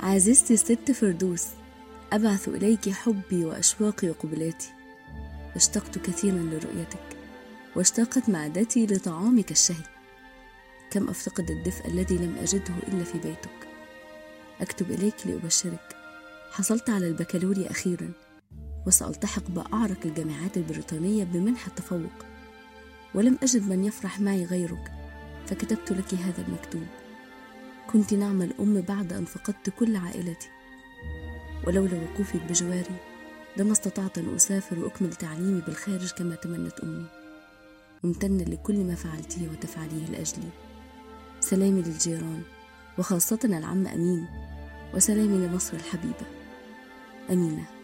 عزيزتي الست فردوس أبعث إليك حبي وأشواقي وقبلاتي. اشتقت كثيرا لرؤيتك واشتاقت معدتي لطعامك الشهي. كم أفتقد الدفء الذي لم أجده إلا في بيتك. أكتب إليك لأبشرك حصلت على البكالوريا أخيرا وسألتحق بأعرق الجامعات البريطانية بمنحة تفوق ولم أجد من يفرح معي غيرك فكتبت لك هذا المكتوب. كنت نعم الأم بعد أن فقدت كل عائلتي. ولولا وقوفك بجواري لما استطعت أن أسافر وأكمل تعليمي بالخارج كما تمنت أمي. ممتنة لكل ما فعلتيه وتفعليه لأجلي. سلامي للجيران وخاصة العم أمين وسلامي لمصر الحبيبة. أمينة.